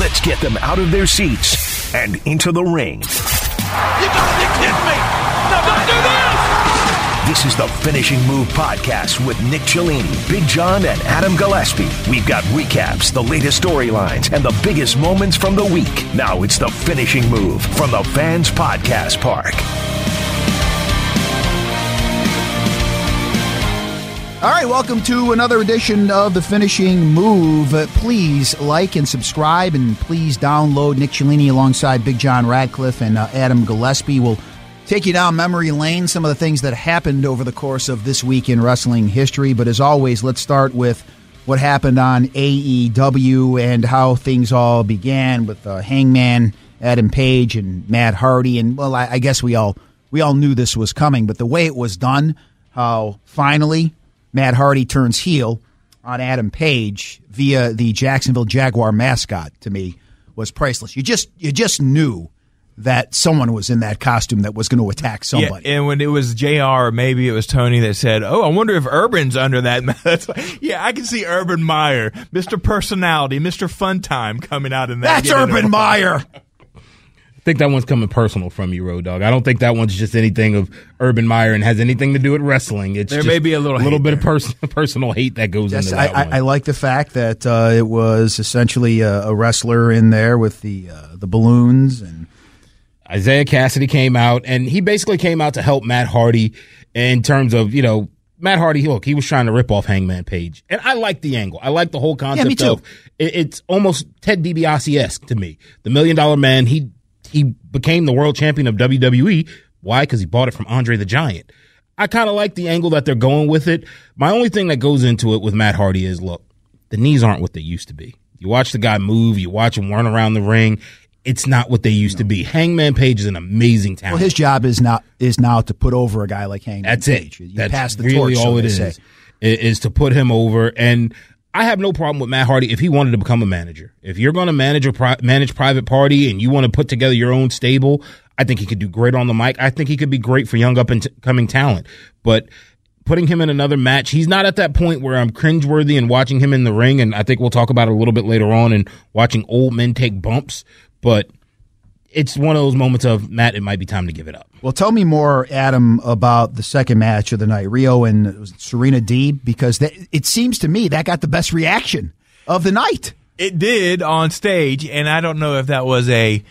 Let's get them out of their seats and into the ring. You gotta be kidding me! Don't do this! This is the Finishing Move podcast with Nick Cellini, Big John, and Adam Gillespie. We've got recaps, the latest storylines, and the biggest moments from the week. Now it's the Finishing Move from the Fans Podcast Park. All right, welcome to another edition of the Finishing Move. Please like and subscribe, and please download Nick Cellini alongside Big John Radcliffe and uh, Adam Gillespie. We'll take you down memory lane, some of the things that happened over the course of this week in wrestling history. But as always, let's start with what happened on AEW and how things all began with uh, Hangman, Adam Page, and Matt Hardy. And well, I, I guess we all we all knew this was coming, but the way it was done, how finally Matt Hardy turns heel on Adam Page via the Jacksonville Jaguar mascot to me was priceless. You just you just knew that someone was in that costume that was going to attack somebody. Yeah, and when it was JR, maybe it was Tony that said, "Oh, I wonder if Urban's under that." yeah, I can see Urban Meyer, Mr. Personality, Mr. Fun Time coming out in that. That's Urban Meyer. I think that one's coming personal from you, Road Dog. I don't think that one's just anything of Urban Meyer and has anything to do with wrestling. It's there just may be a little little hate bit of there. pers- personal hate that goes Yes, into I, that I, one. I like the fact that uh, it was essentially a, a wrestler in there with the uh, the balloons and Isiah Kassidy came out, and he basically came out to help Matt Hardy in terms of you know Matt Hardy. Look, he was trying to rip off Hangman Page, and I like the angle. I like the whole concept yeah, me too. of it, it's almost Ted DiBiase esque to me. The Million Dollar Man. He he became the world champion of WWE. Why? Because he bought it from Andre the Giant. I kind of like the angle that they're going with it. My only thing that goes into it with Matt Hardy is look, the knees aren't what they used to be. You watch the guy move, you watch him run around the ring. It's not what they used to be. Hangman Page is an amazing talent. well, his job is not is now to put over a guy like Hangman That's Page. it. You That's pass the really torch, all so it is. say. Is to put him over, and I have no problem with Matt Hardy if he wanted to become a manager. If you're going to manage a pri- manage private party and you want to put together your own stable, I think he could do great on the mic. I think he could be great for young up and coming talent. But putting him in another match, he's not at that point where I'm cringeworthy and watching him in the ring. And I think we'll talk about it a little bit later on and watching old men take bumps. But it's one of those moments of Matt. It might be time to give it up. Well, tell me more, Adam, about the second match of the night, Rio and Serena Deeb, because that, it seems to me that got the best reaction of the night. It did on stage, and I don't know if that was a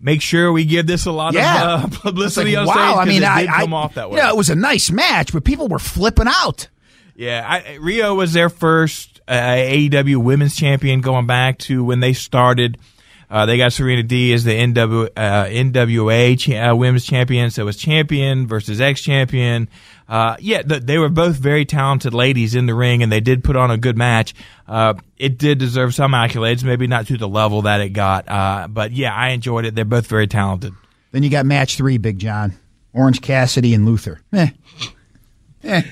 make sure we give this a lot Yeah, of uh, publicity like, on wow, stage. I 'cause mean, it I, did I come off that way. Yeah, it was a nice match, but people were flipping out. Yeah, I, Rio was their first uh, AEW Women's Champion going back to when they started. Uh, they got Serena D as the NW, uh, NWA cha- uh, Women's Champion, so it was champion versus ex champion. Uh, yeah, th- they were both very talented ladies in the ring, and they did put on a good match. Uh, it did deserve some accolades, maybe not to the level that it got, uh, but yeah, I enjoyed it. They're both very talented. Then you got match three, Big John, Orange Cassidy and Luther. Eh. Eh.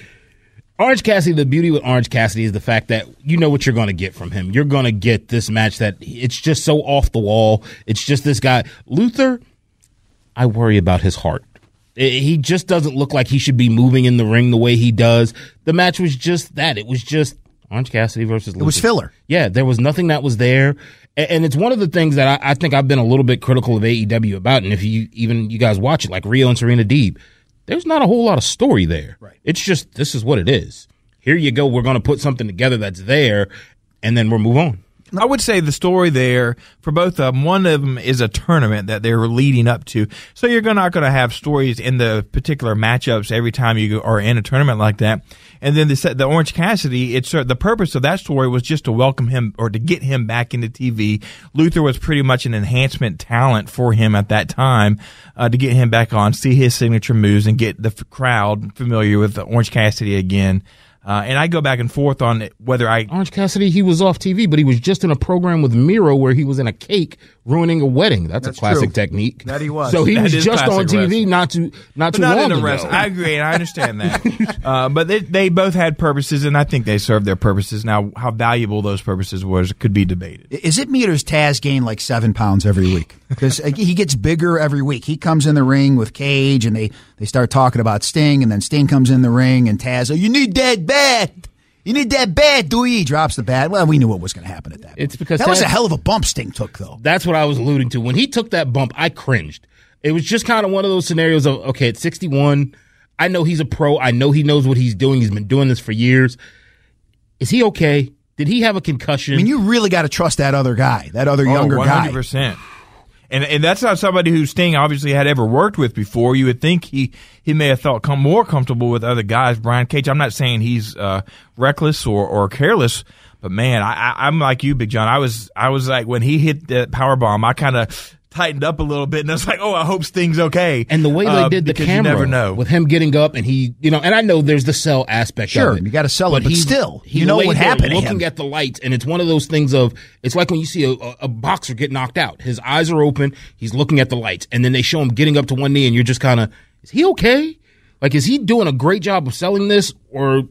Orange Cassidy, the beauty with Orange Cassidy is the fact that you know what you're going to get from him. You're going to get this match that it's just so off the wall. It's just this guy. Luther, I worry about his heart. He just doesn't look like he should be moving in the ring the way he does. The match was just that. It was just Orange Cassidy versus Luther. It was filler. Yeah, there was nothing that was there. And it's one of the things that I, I think I've been a little bit critical of AEW about. And if you even you guys watch it, like Rio and Serena Deeb, there's not a whole lot of story there. Right. It's just this is what it is. Here you go. We're going to put something together that's there, and then we'll move on. I would say the story there for both of them. One of them is a tournament that they're leading up to, so you're not going to have stories in the particular matchups every time you are in a tournament like that. And then the the Orange Cassidy, it's uh, the purpose of that story was just to welcome him or to get him back into TV. Luther was pretty much an enhancement talent for him at that time uh, to get him back on, see his signature moves, and get the f- crowd familiar with the Orange Cassidy again. Uh, and I go back and forth on whether I Orange Cassidy, he was off TV, but he was just in a program with Miro where he was in a cake ruining a wedding. That's, That's a classic true. technique. That he was. So he That was just on TV wrestling. not too not But too not long in a ago. wrestling. I agree, and I understand that. uh, but they, they both had purposes, and I think they served their purposes. Now, how valuable those purposes was could be debated. Is it me or does Taz gain like seven pounds every week? Because he gets bigger every week. He comes in the ring with Cage, and they, they start talking about Sting, and then Sting comes in the ring, and Taz, oh, you need that bat. You need that bat, do you? He drops the bat. Well, we knew what was going to happen at that. It's point. because that was a hell of a bump Sting took, though. That's what I was alluding to. When he took that bump, I cringed. It was just kind of one of those scenarios of, okay, at 61, I know he's a pro. I know he knows what he's doing. He's been doing this for years. Is he okay? Did he have a concussion? I mean, you really got to trust that other guy, that other younger oh, guy. 100%. And, and that's not somebody who Sting obviously had ever worked with before. You would think he, he may have felt com- more comfortable with other guys. Brian Cage, I'm not saying he's uh, reckless or, or careless, but man, I, I, I'm like you, Big John. I was I was like when he hit that power bomb, I kind of tightened up a little bit, and I was like, oh, I hope Sting's okay. and the way they Uh, did the camera you never know. with him getting up and he, you know, and I know there's the sell aspect Sure, of it. you gotta sell it, but still, he you know what happened to Looking at the lights, and it's one of those things of it's like when you see a, a boxer get knocked out. His eyes are open, he's looking at the lights, and then they show him getting up to one knee, and you're just kind of, is he okay? Like, is he doing a great job of selling this, or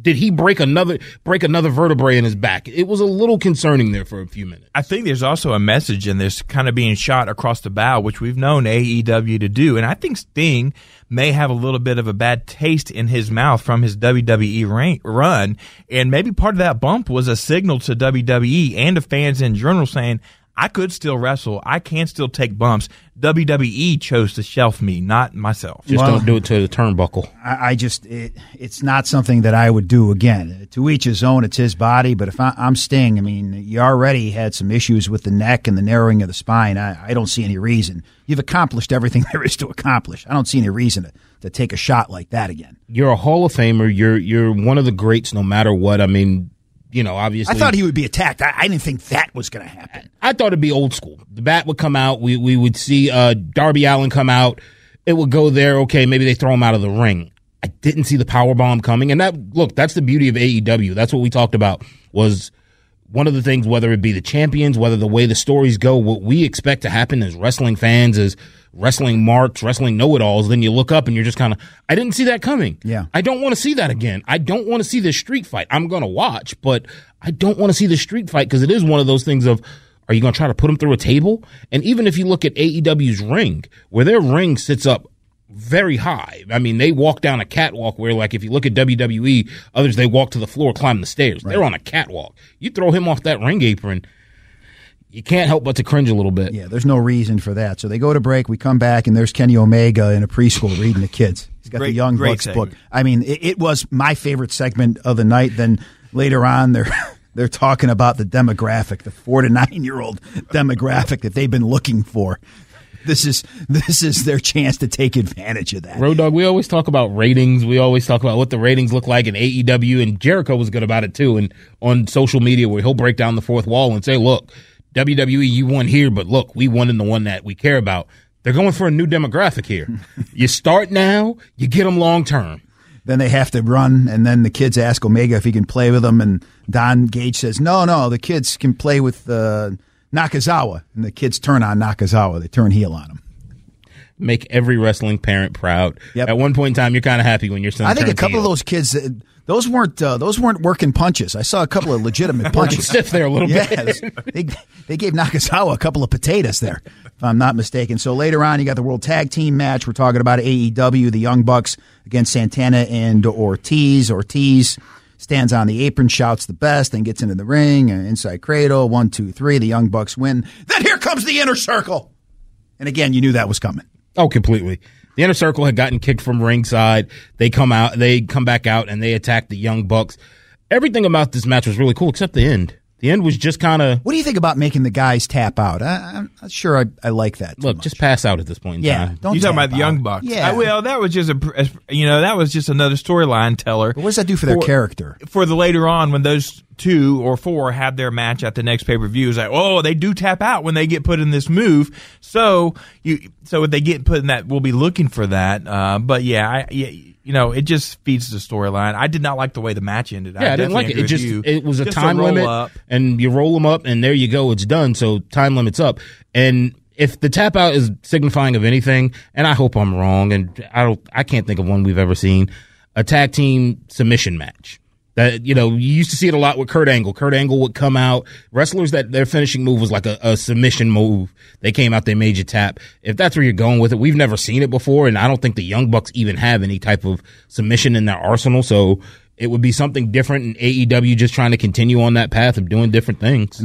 did he break another break another vertebrae in his back? It was a little concerning there for a few minutes. I think there's also a message in this kind of being shot across the bow, which we've known AEW to do. And I think Sting may have a little bit of a bad taste in his mouth from his WWE run. And maybe part of that bump was a signal to WWE and to fans in general saying, I could still wrestle. I can still take bumps. WWE chose to shelf me, not myself. Just Well- don't do it to the turnbuckle. I, I just, it, it's not something that I would do again. To each his own, it's his body. But if I, I'm Sting, I mean, you already had some issues with the neck and the narrowing of the spine. I, I don't see any reason. You've accomplished everything there is to accomplish. I don't see any reason to, to take a shot like that again. You're a Hall of Famer. You're you're one of the greats, no matter what. I mean, you know, obviously. I thought he would be attacked. I, I didn't think that was going to happen. I thought it'd be old school. The bat would come out. We we would see uh, Darby Allin come out. It would go there. Okay, maybe they throw him out of the ring. I didn't see the power bomb coming, and that look. That's the beauty of AEW. That's what we talked about. Was one of the things, whether it be the champions, whether the way the stories go, what we expect to happen as wrestling fans, as wrestling marks, wrestling know-it-alls. Then you look up and you're just kind of, I didn't see that coming. Yeah. I don't want to see that again. I don't want to see this street fight. I'm going to watch, but I don't want to see the street fight because it is one of those things of, are you going to try to put them through a table? And even if you look at AEW's ring, where their ring sits up very high. I mean, they walk down a catwalk where, like, if you look at WWE, others they walk to the floor, climb the stairs. They're on a catwalk. You throw him off that ring apron, you can't help but to cringe a little bit. Yeah, there's no reason for that. So they go to break. We come back, and there's Kenny Omega in a preschool reading the kids. He's got the Young great Bucks segment. book. I mean, it, it was my favorite segment of the night. Then later on, they're they're talking about the demographic, the four to nine year old demographic that they've been looking for. This is this is their chance to take advantage of that. Road Dog, we always talk about ratings. We always talk about what the ratings look like in AEW, and Jericho was good about it too. And on social media, where he'll break down the fourth wall and say, "Look, WWE, you won here, but look, we won in the one that we care about." They're going for a new demographic here. you start now, you get them long term. Then they have to run, and then the kids ask Omega if he can play with them, and Don Gage says, "No, no, the kids can play with uh, Nakazawa." And the kids turn on Nakazawa; they turn heel on him. Make every wrestling parent proud. Yep. At one point in time, you're kind of happy when your son. I think a couple of those kids, uh, those weren't uh, those weren't working punches. I saw a couple of legitimate punches. stiff there a little bit. They, they gave Nakazawa a couple of potatoes there, if I'm not mistaken. So later on, you got the World Tag Team match. We're talking about AEW, the Young Bucks against Santana and Ortiz. Ortiz stands on the apron, shouts the best, then gets into the ring. Inside cradle, one, two, three. The Young Bucks win. Then here comes the inner circle. And again, you knew that was coming. Oh, completely. The inner circle had gotten kicked from ringside. They come out, they come back out, and they attack the young bucks. Everything about this match was really cool, except the end. The end was just kind of What do you think about making the guys tap out? I, I'm not sure I, I like that. too look, much. just pass out at this point in yeah. time. Don't you talking tap about the. Young Bucks? Yeah. Uh, well, that was just a, you know, that was just another storyline teller. But what does that do for their character? For the later on, when those two or four have their match at the next pay per view, it's like, oh, they do tap out when they get put in this move. So you, so if they get put in that, we'll be looking for that. Uh, but yeah, I, yeah, you know, it just feeds the storyline. I did not like the way the match ended. Yeah, I, didn't like it. It just you. it was a Just time limit, up. and you roll them up, and there you go. It's done. So time limit's up, and if the tap out is signifying of anything, and I hope I'm wrong, and I don't, I can't think of one we've ever seen, a tag team submission match. That you know, you used to see it a lot with Kurt Angle. Kurt Angle would come out. Wrestlers that their finishing move was like a, a submission move. They came out, they made you tap. If that's where you're going with it, we've never seen it before, and I don't think the Young Bucks even have any type of submission in their arsenal. So it would be something different. And AEW just trying to continue on that path of doing different things.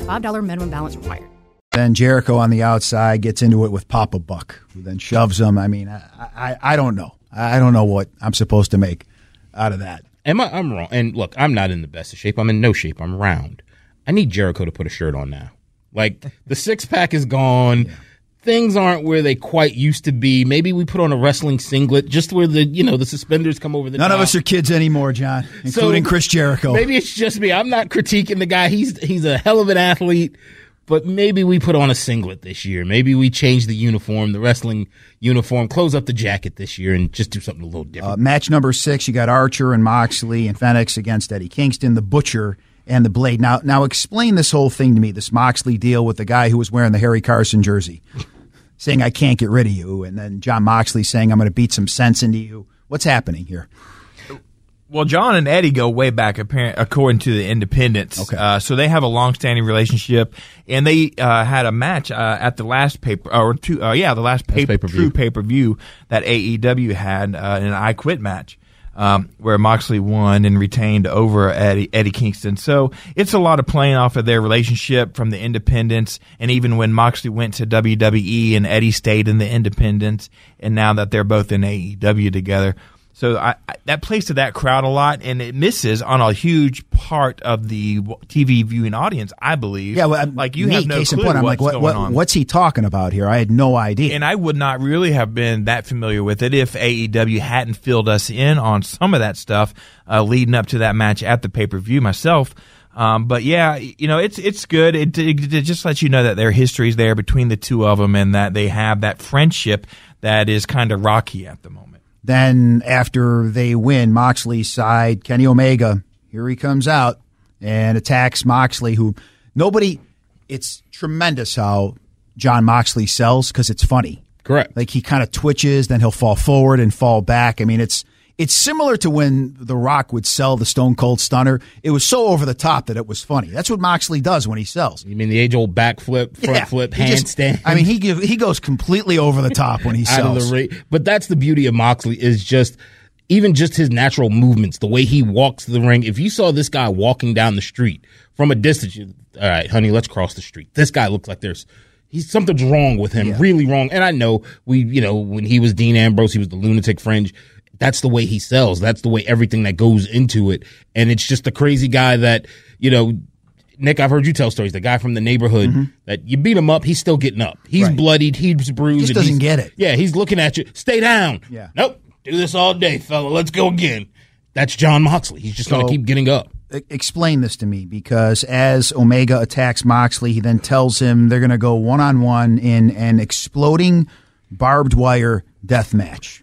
$5 minimum balance required. Then Jericho on the outside gets into it with Papa Buck, who then shoves him. I mean, I, I, I don't know. I don't know what I'm supposed to make out of that. Am I? I'm wrong. And look, I'm not in the best of shape. I'm in no shape. I'm round. I need Jericho to put a shirt on now. Like the six pack is gone. Things aren't where they quite used to be. Maybe we put on a wrestling singlet, just where the you know the suspenders come over the. None of us are kids anymore, John, including Chris Jericho. Maybe it's just me. I'm not critiquing the guy. He's he's a hell of an athlete, but maybe we put on a singlet this year. Maybe we change the uniform, the wrestling uniform, close up the jacket this year, and just do something a little different. Uh, match number six, you got Archer and Moxley and Fenix against Eddie Kingston, the Butcher and the Blade. Now, now explain this whole thing to me. This Moxley deal with the guy who was wearing the Harry Carson jersey, saying I can't get rid of you, and then John Moxley saying I'm going to beat some sense into you. What's happening here? Well, John and Eddie go way back, apparent, according to the Independents. Okay. Uh, so they have a long-standing relationship, and they uh, had a match uh, at the last paper, or two, uh, yeah, the last pay, pay-per-view. true pay-per-view that AEW had uh, in an I Quit match. Um, where Moxley won and retained over Eddie, Eddie Kingston. So it's a lot of playing off of their relationship from the independents. And even when Moxley went to WWE and Eddie stayed in the independents, and now that they're both in AEW together. So I, I, that plays to that crowd a lot, and it misses on a huge part of the TV viewing audience. I believe. Yeah, well, like you me, have no case in clue point, I'm like, what, what, what's he talking about here? I had no idea. And I would not really have been that familiar with it if AEW hadn't filled us in on some of that stuff uh, leading up to that match at the pay per view myself. Um, but yeah, you know, it's it's good. It, it, it just lets you know that their history's there between the two of them, and that they have that friendship that is kind of rocky at the moment. Then after they win, Moxley's side, Kenny Omega, here he comes out and attacks Moxley, who nobody. It's tremendous how Jon Moxley sells because it's funny. Correct. Like he kind of twitches, then he'll fall forward and fall back. I mean, it's it's similar to when The Rock would sell the Stone Cold Stunner. It was so over the top that it was funny. That's what Moxley does when he sells. you mean the age old backflip, front Yeah. flip, handstand? I mean, he give, he goes completely over the top when he sells. the ring. But that's the beauty of Moxley is just even just his natural movements, the way he walks the ring. If you saw this guy walking down the street from a distance, you, all right, honey, let's cross the street. This guy looks like there's he's something's wrong with him, really wrong. And I know we, you know, when he was Dean Ambrose, he was the lunatic fringe. That's the way he sells. That's the way everything that goes into it. And it's just a crazy guy that, you know, Nick, I've heard you tell stories. The guy from the neighborhood mm-hmm. that you beat him up, he's still getting up. He's Right. bloodied, he's bruised. He Just doesn't get it. Yeah, he's looking at you. Stay down. Yeah. Nope. Do this all day, fella. Let's go again. That's Jon Moxley. He's just going to keep getting up. Explain this to me because as Omega attacks Moxley, he then tells him they're going to go one on one in an exploding barbed wire death match,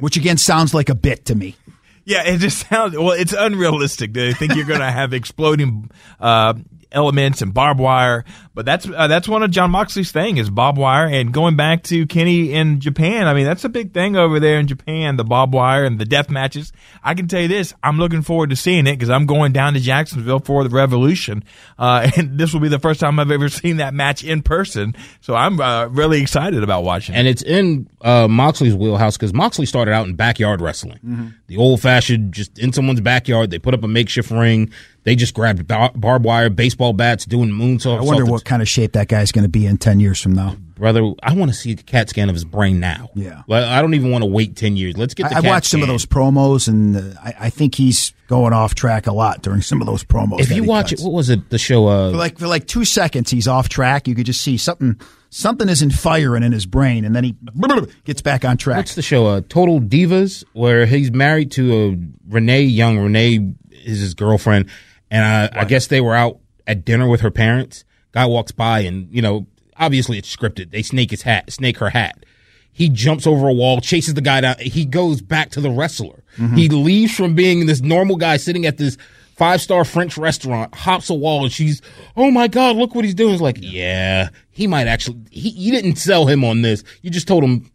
which again sounds like a bit to me. Yeah, it just sounds well. It's unrealistic to think you're going to have exploding uh, elements and barbed wire. But that's uh, that's one of Jon Moxley's thing is barbed wire. And going back to Kenny in Japan, I mean that's a big thing over there in Japan, the barbed wire and the death matches. I can tell you this, I'm looking forward to seeing it because I'm going down to Jacksonville for the Revolution, uh, and this will be the first time I've ever seen that match in person. So I'm uh, really excited about watching. And it's in uh, Moxley's wheelhouse because Moxley started out in backyard wrestling, Mm-hmm. the old fashioned, just in someone's backyard. They put up a makeshift ring. They just grabbed bar- barbed wire, baseball bats, doing moonsaults. I wonder what kind of shape that guy's going to be in 10 years from now. brother. I want to see the CAT scan of his brain now. Yeah. I don't even want to wait ten years. Let's get. The I, I watched some of those promos, and uh, I, I think he's going off track a lot during some of those promos. If you watch cuts. it, what was it? The show. Uh, for like for like two seconds, he's off track. You could just see something something isn't firing in his brain, and then he gets back on track. What's the show? Uh, Total Divas, where he's married to uh, Renee Young. Renee is his girlfriend, and I, I guess they were out at dinner with her parents. Guy walks by, and you know, obviously it's scripted. They snake his hat, snake her hat. He jumps over a wall, chases the guy down. He goes back to the wrestler. Mm-hmm. He leaves from being this normal guy sitting at this five star French restaurant, hops a wall, and she's, oh my god, look what he's doing. It's like, yeah, he might actually. He, you didn't sell him on this. You just told him,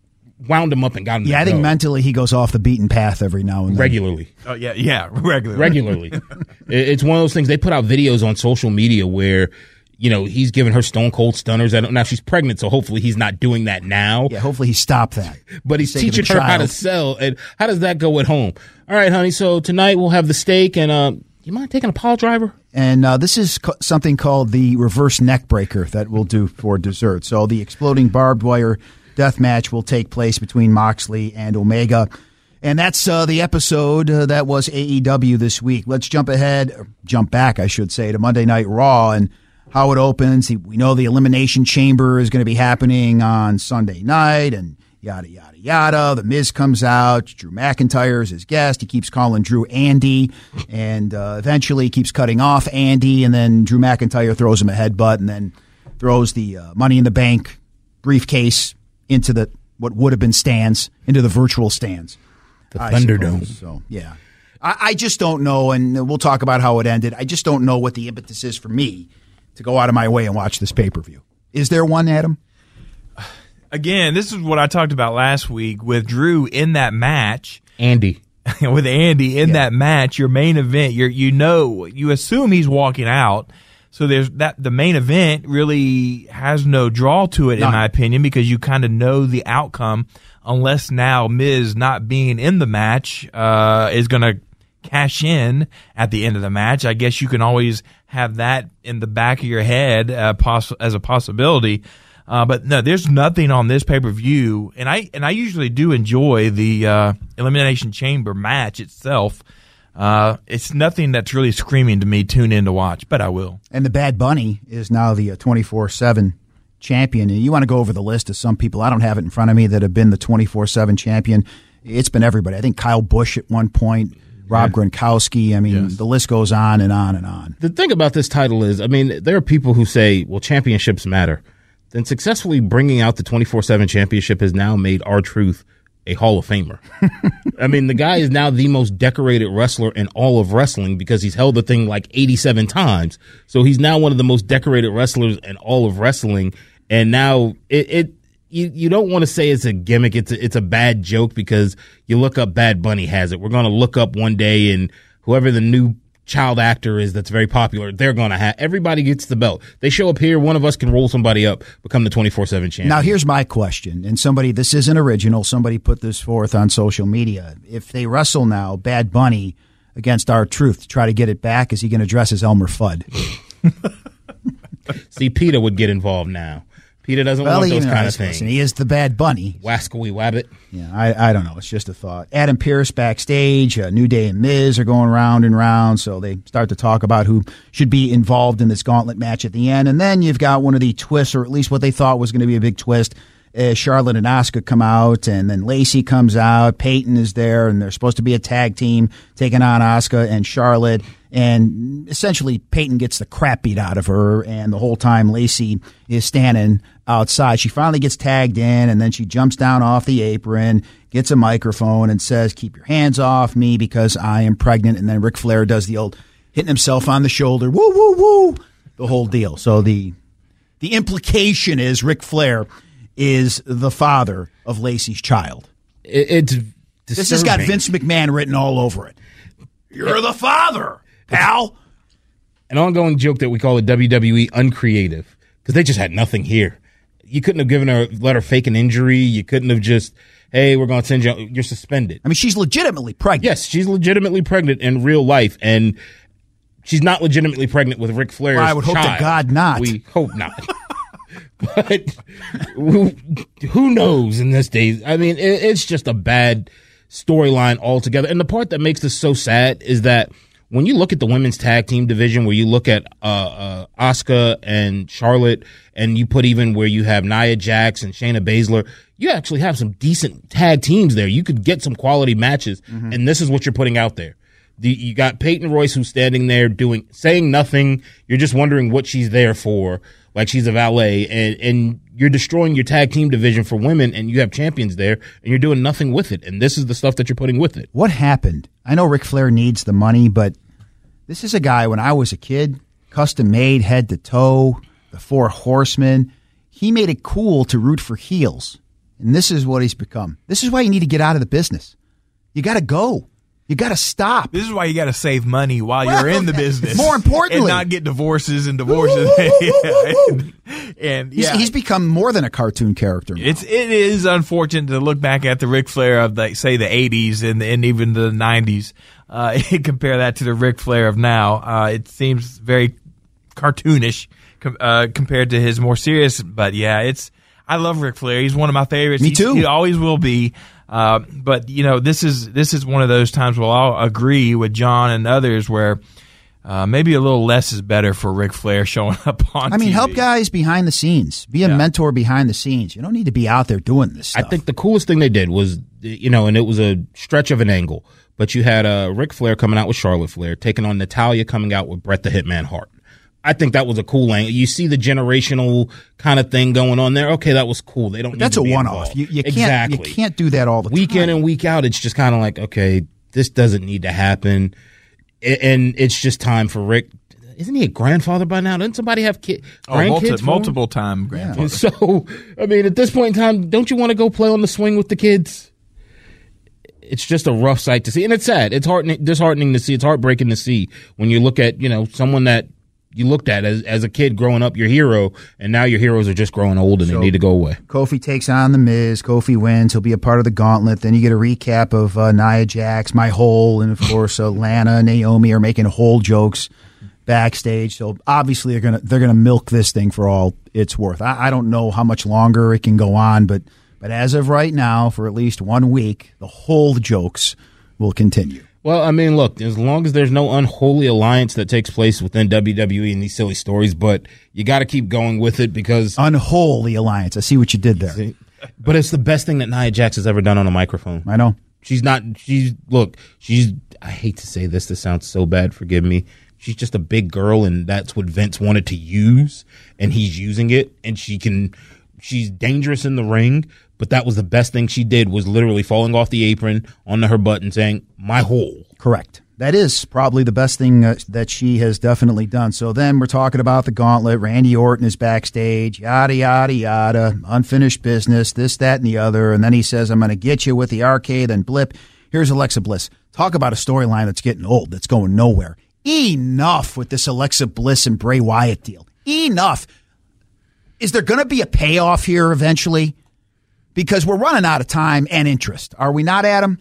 wound him up, and got him. yeah, I think go. mentally he goes off the beaten path every now and then. regularly. oh yeah, yeah, regularly. regularly. It's one of those things. They put out videos on social media where, you know, he's giving her stone cold stunners. I don't now she's pregnant, so hopefully he's not doing that now. Yeah, hopefully he stopped that. But he's For the sake of the teaching her how to sell. And how does that go at home? All right, honey. So tonight we'll have the steak and uh, you mind taking a pile driver? And uh, this is co- something called the reverse neck breaker that we'll do for dessert. So the exploding barbed wire death match will take place between Moxley and Omega. And that's uh, the episode uh, that was AEW this week. Let's jump ahead, jump back, I should say, to Monday Night Raw and how it opens. We know the Elimination Chamber is going to be happening on Sunday night and yada, yada, yada. The Miz comes out. Drew McIntyre is his guest. He keeps calling Drew Andy and uh, eventually keeps cutting off Andy. And then Drew McIntyre throws him a headbutt and then throws the uh, Money in the Bank briefcase into the what would have been stands, into the virtual stands. The Thunderdome. So yeah, I, I just don't know, and we'll talk about how it ended. I just don't know what the impetus is for me to go out of my way and watch this pay per view. Is there one, Adam? Again, this is what I talked about last week with Drew in that match. Andy. with Andy in that match, your main event, you're you know you assume he's walking out. So there's that the main event really has no draw to it in my opinion because you kind of know the outcome unless now Miz not being in the match uh, is going to cash in at the end of the match. I guess you can always have that in the back of your head uh, poss- as a possibility. Uh, but no, there's nothing on this pay per view, and I and I usually do enjoy the uh, elimination chamber match itself. Uh, it's nothing that's really screaming to me tune in to watch, but I will. And the Bad Bunny is now the twenty four seven champion. And you want to go over the list of some people? I don't have it in front of me that have been the twenty four seven champion. It's been everybody. I think Kyle Busch at one point, Rob Gronkowski. I mean, the list goes on and on and on. The thing about this title is, I mean, there are people who say, well, championships matter. Then successfully bringing out the 24 7 championship has now made R-Truth a Hall of Famer. I mean, the guy is now the most decorated wrestler in all of wrestling because he's held the thing like 87 times. So he's now one of the most decorated wrestlers in all of wrestling. And now it, it you, you don't want to say it's a gimmick. It's a, it's a bad joke because you look up Bad Bunny has it. We're going to look up one day and whoever the new child actor is that's very popular, they're going to have everybody gets the belt. They show up here, one of us can roll somebody up, become the 24/7 champion. Now, here's my question, and somebody, this isn't original. Somebody put this forth on social media. If they wrestle now, Bad Bunny against R-Truth to try to get it back, is he going to dress as Elmer Fudd? See, Peter would get involved now. Peter doesn't want he- those kind of things. he is the Bad Bunny. Wascally wabbit. Yeah, I, I don't know. It's just a thought. Adam Pearce backstage, uh, New Day and Miz are going round and round, so they start to talk about who should be involved in this gauntlet match at the end. And then you've got one of the twists, or at least what they thought was going to be a big twist. Uh, Charlotte and Asuka come out, and then Lacey comes out. Peyton is there, and they're supposed to be a tag team taking on Asuka and Charlotte. And essentially, Peyton gets the crap beat out of her, and the whole time Lacey is standing outside. She finally gets tagged in, and then she jumps down off the apron, gets a microphone, and says, Keep your hands off me because I am pregnant. And then Ric Flair does the old hitting himself on the shoulder, woo, woo, woo. the whole deal. So the the implication is Ric Flair is the father of Lacey's child. It, it's This has got. Vince McMahon written all over it. You're the father, pal. an ongoing joke that we call it WWE uncreative because they just had nothing here. You couldn't have given her let her fake an injury. You couldn't have just hey we're going to send you you're suspended. I mean, she's legitimately pregnant. Yes, she's legitimately pregnant in real life, and she's not legitimately pregnant with Ric Flair's. Well, I would hope to. God not. We hope not. but who, who knows in this day? I mean, it, it's just a bad storyline altogether. And the part that makes this so sad is that when you look at the women's tag team division, where you look at uh, uh, Asuka and Charlotte, and you put even where you have Nia Jax and Shayna Baszler, you actually have some decent tag teams there. You could get some quality matches, and this is what you're putting out there. The, you got Peyton Royce who's standing there doing saying nothing. You're just wondering what she's there for, like she's a valet, and and you're destroying your tag team division for women, and you have champions there, and you're doing nothing with it. And this is the stuff that you're putting with it. What happened? I know Ric Flair needs the money, but this is a guy when I was a kid, custom made head to toe, the four horsemen. He made it cool to root for heels. And this is what he's become. This is why you need to get out of the business. You got to go. You got to stop. This is why you got to save money while Well, you're in the business. more importantly- and not get divorces and divorces. and, and He's, yeah, he's become more than a cartoon character. now. It's it is unfortunate to look back at the Ric Flair of like say the '80s and and even the '90s. Uh, and compare that to the Ric Flair of now. Uh, it seems very cartoonish com- uh, compared to his more serious. But yeah, it's I love Ric Flair. He's one of my favorites. Me He's- too. He always will be. Uh, but you know, this is this is one of those times where I'll agree with John and others where. Uh, maybe a little less is better for Ric Flair showing up on. I mean, TV. help guys behind the scenes. Be a Yeah. mentor behind the scenes. You don't need to be out there doing this I think the coolest thing they did was, you know, and it was a stretch of an angle, but you had uh, Ric Flair coming out with Charlotte Flair, taking on Natalya coming out with Bret the Hitman Hart. I think that was a cool angle. You see the generational kind of thing going on there. Okay, that was cool. They don't. need That's to a one-off. involved. You, you can't you can't do that all the week time. in and week out. It's just kind of like okay, this doesn't need to happen, and it's just time for Rick. Isn't he a grandfather by now? Doesn't somebody have kid, Oh, grandkids? multi- for him? multiple time grandfather. And so, I mean, at this point in time, don't you want to go play on the swing with the kids? It's just a rough sight to see, and it's sad. It's heartening, disheartening to see. It's heartbreaking to see when you look at you know someone that you looked at as as a kid growing up, your hero, and now your heroes are just growing old and they need to go away. Kofi takes on the Miz. Kofi wins. He'll be a part of the Gauntlet. Then you get a recap of uh, Nia Jax, my hole, and of course uh, Lana, Naomi are making hole jokes backstage. So obviously they're gonna they're gonna milk this thing for all it's worth. I, I don't know how much longer it can go on, but but as of right now, for at least one week, the hole jokes will continue. Well, I mean, look, as long as there's no unholy alliance that takes place within WWE and these silly stories, but you got to keep going with it because. Unholy alliance. I see what you did there. But it's the best thing that Nia Jax has ever done on a microphone. I know. She's not. She's look. She's. I hate to say this. This sounds so bad. Forgive me. She's just a big girl, and that's what Vince wanted to use, and he's using it. And she can. She's dangerous in the ring, but that was the best thing she did. Was literally falling off the apron onto her butt and saying, "My hole." Correct. That is probably the best thing uh, that she has definitely done. So then we're talking about the gauntlet. Randy Orton is backstage, yada, yada, yada, unfinished business, this, that, and the other. And then he says, I'm going to get you with the arcade and blip. Here's Alexa Bliss. Talk about a storyline that's getting old, that's going nowhere. Enough with this Alexa Bliss and Bray Wyatt deal. Enough. Is there going to be a payoff here eventually? Because we're running out of time and interest. Are we not, Adam?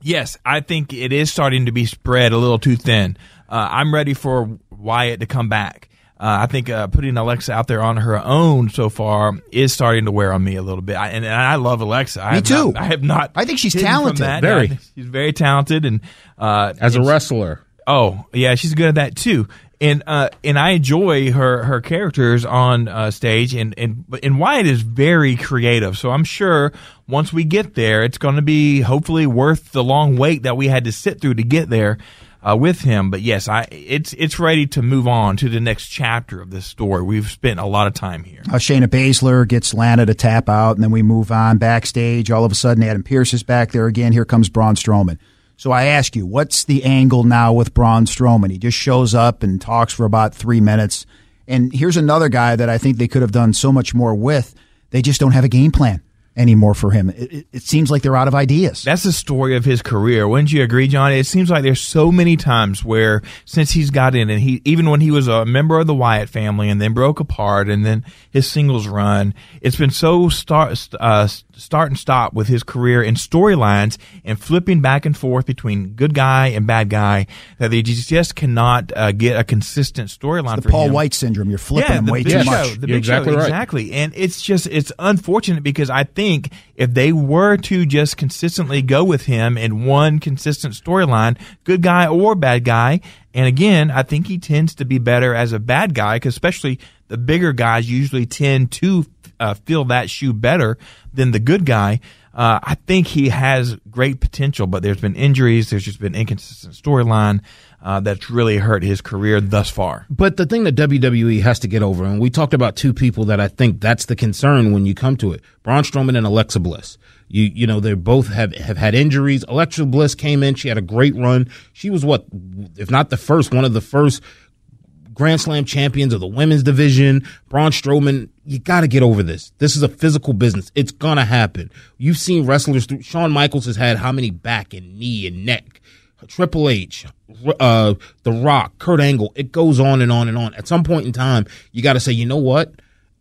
Yes, I think it is starting to be spread a little too thin. Uh, I'm ready for Wyatt to come back. Uh, I think uh, putting Alexa out there on her own so far is starting to wear on me a little bit. I, and, and I love Alexa. I Me have too. Not, I have not. I think she's hidden from talented. That. Very. I think she's very talented, and uh, As a and she- wrestler, Oh yeah, she's good at that too. And uh, and I enjoy her her characters on uh, stage, and and and Wyatt is very creative. So I'm sure once we get there, it's going to be hopefully worth the long wait that we had to sit through to get there uh, with him. But yes, I it's it's ready to move on to the next chapter of this story. We've spent a lot of time here. Uh, Shayna Baszler gets Lana to tap out, and then we move on backstage. All of a sudden, Adam Pearce is back there again. Here comes Braun Strowman. So I ask you, what's the angle now with Braun Strowman? He just shows up and talks for about three minutes. And here's another guy that I think they could have done so much more with. They just don't have a game plan anymore for him. It, it, seems like they're out of ideas. That's the story of his career. Wouldn't you agree, John? It seems like there's so many times where since he's got in and he even when he was a member of the Wyatt family and then broke apart and then his singles run, it's been so start uh, start and stop with his career and storylines and flipping back and forth between good guy and bad guy that they just cannot uh, get a consistent storyline. The Paul him. Wight syndrome. You're flipping yeah, him way too much. The You're big exactly show, right. exactly. And it's just it's unfortunate because I think if they were to just consistently go with him in one consistent storyline, good guy or bad guy, and again, I think he tends to be better as a bad guy, because especially the bigger guys usually tend to uh, fill that shoe better than the good guy. Uh, I think he has great potential, but there's been injuries. There's just been inconsistent storyline uh, that's really hurt his career thus far. But the thing that WWE has to get over, and we talked about two people that I think that's the concern when you come to it: Braun Strowman and Alexa Bliss. You you know they both have have had injuries. Alexa Bliss came in; she had a great run. She was what, if not the first, one of the first Grand Slam champions of the women's division. Braun Strowman, you got to get over this. This is a physical business. It's gonna happen. You've seen wrestlers. Through, Shawn Michaels has had how many back and knee and neck. Triple H, uh, The Rock, Kurt Angle. It goes on and on and on. At some point in time, you got to say, you know what?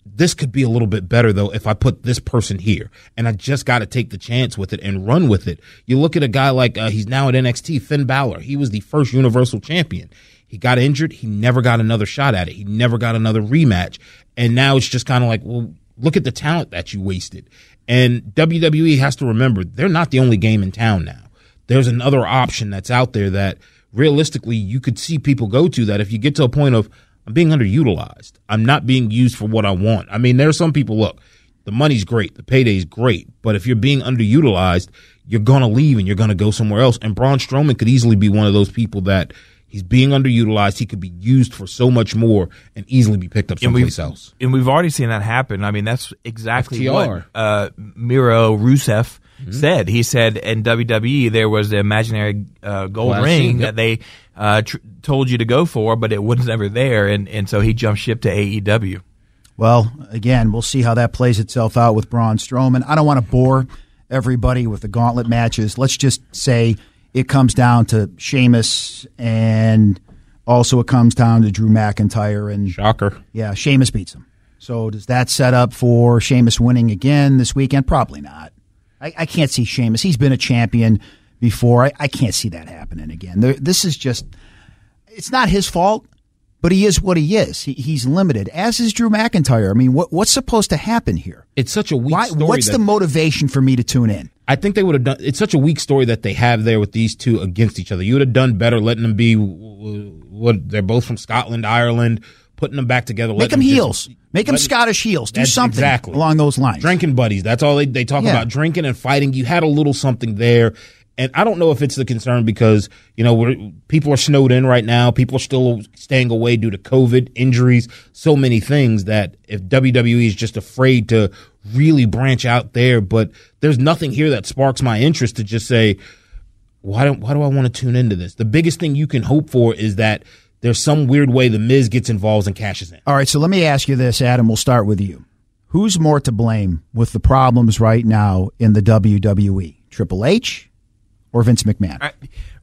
This could be a little bit better though if I put this person here, and I just got to take the chance with it and run with it. You look at a guy like uh, he's now at NXT, Finn Balor. He was the first Universal Champion. He got injured. He never got another shot at it. He never got another rematch. And now it's just kind of like, well, look at the talent that you wasted. And WWE has to remember they're not the only game in town now. There's another option that's out there that realistically you could see people go to that if you get to a point of I'm being underutilized. I'm not being used for what I want. I mean, there are some people, look, the money's great, the payday's great, but if you're being underutilized, you're going to leave and you're going to go somewhere else. And Braun Strowman could easily be one of those people that he's being underutilized. He could be used for so much more and easily be picked up And someplace else. and we've already seen that happen. I mean, that's exactly FTR. what uh, Miro Rusev Mm-hmm. said. He said in WWE there was the imaginary uh, gold Glass ring sheet, yep. that they uh, tr- told you to go for, but it was never there, and, and so he jumped ship to AEW. Well, again, we'll see how that plays itself out with Braun Strowman. I don't want to bore everybody with the gauntlet matches. Let's just say it comes down to Sheamus and also it comes down to Drew McIntyre and Shocker. yeah, Sheamus beats him. So does that set up for Sheamus winning again this weekend? Probably not. I, I can't see Sheamus. He's been a champion before. I, I can't see that happening again. There, this is just, it's not his fault, but he is what he is. He, he's limited, as is Drew McIntyre. I mean, what, what's supposed to happen here? It's such a weak Why, story. what's the motivation for me to tune in? I think they would have done. It's such a weak story that they have there with these two against each other. You would have done better letting them be. What they're both from Scotland, Ireland, putting them back together. Make them just- heels. Make them Scottish heels. Do something exactly. along those lines. Drinking buddies. That's all they, they talk Yeah. about. Drinking and fighting. You had a little something there. And I don't know if it's the concern because, you know, we're, people are snowed in right now. People are still staying away due to COVID, injuries, so many things that if WWE is just afraid to really branch out there, but there's nothing here that sparks my interest to just say, why don't why do I want to tune into this? The biggest thing you can hope for is that there's some weird way the Miz gets involved and cashes in. All right, so let me ask you this, Adam. We'll start with you. Who's more to blame with the problems right now in the WWE? Triple H or Vince McMahon? I-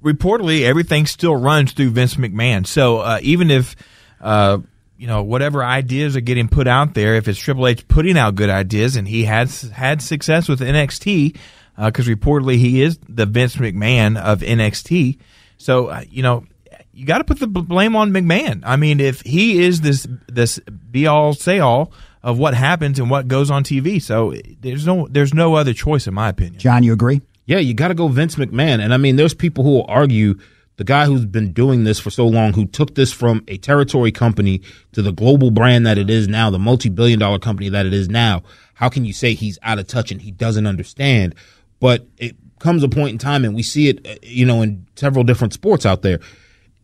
reportedly everything still runs through Vince McMahon. So uh, even if uh, you know whatever ideas are getting put out there, if it's Triple H putting out good ideas and he has had success with NXT, because reportedly he is the Vince McMahon of NXT. So uh, you know. You got to put the blame on McMahon. I mean, if he is this this be all say all of what happens and what goes on TV, so there's no there's no other choice in my opinion. John, you agree? Yeah, you got to go Vince McMahon. And I mean, there's people who will argue the guy who's been doing this for so long, who took this from a territory company to the global brand that it is now, the multi billion dollar company that it is now. How can you say he's out of touch and he doesn't understand? But it comes a point in time, and we see it, uh, you know, in several different sports out there.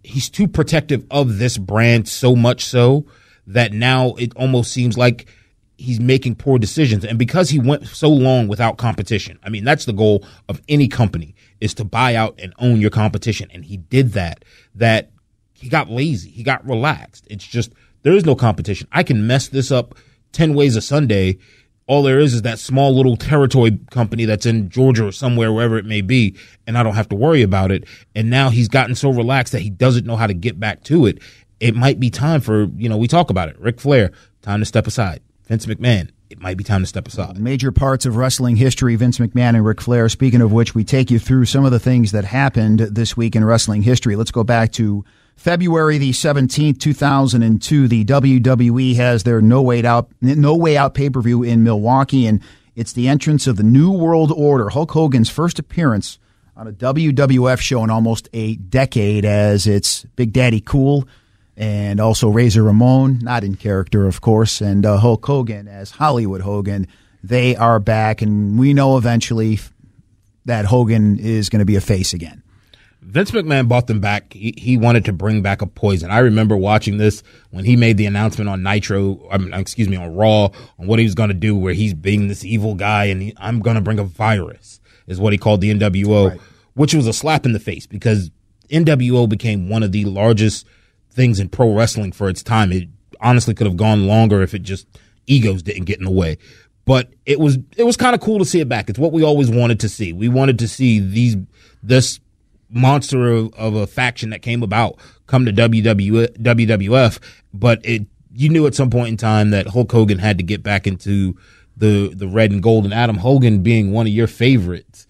He's too protective of this brand so much so that now it almost seems like he's making poor decisions and because he went so long without competition i mean that's the goal of any company is to buy out and own your competition. And he did that that he got lazy. He got relaxed. It's just there is no competition. I can mess this up 10 ways a sunday. All there is is that small little territory company that's in georgia or somewhere wherever it may be and i don't have to worry about it. And now he's gotten so relaxed that he doesn't know how to get back to it. It might be time for you know we talk about it. Ric flair time to step aside. Vince McMahon, it might be time to step aside. Major parts of wrestling history, Vince McMahon and Ric Flair. Speaking of which, we take you through some of the things that happened this week in wrestling history. Let's go back to February the 17th, 2002. The WWE has their No Way Out, No Way Out pay per view in Milwaukee, and it's the entrance of the New World Order, Hulk Hogan's first appearance on a WWF show in almost a decade as it's Big Daddy Cool and also Razor Ramon, not in character, of course, and uh, Hulk Hogan as Hollywood Hogan. They are back, and we know eventually that Hogan is going to be a face again. Vince McMahon bought them back. He, he, wanted to bring back a poison. I remember watching this when he made the announcement on Nitro, I mean, excuse me, on Raw, on what he was going to do, where he's being this evil guy and he, I'm going to bring a virus, is what he called the NWO, right. which was a slap in the face because NWO became one of the largest things in pro wrestling for its time. It honestly could have gone longer if it just egos didn't get in the way. But it was it was kind of cool to see it back. It's what we always wanted to see. We wanted to see these this monster of, of a faction that came about come to WW, WWF, but it you knew at some point in time that Hulk Hogan had to get back into the the red and gold and Adam Hogan being one of your favorites.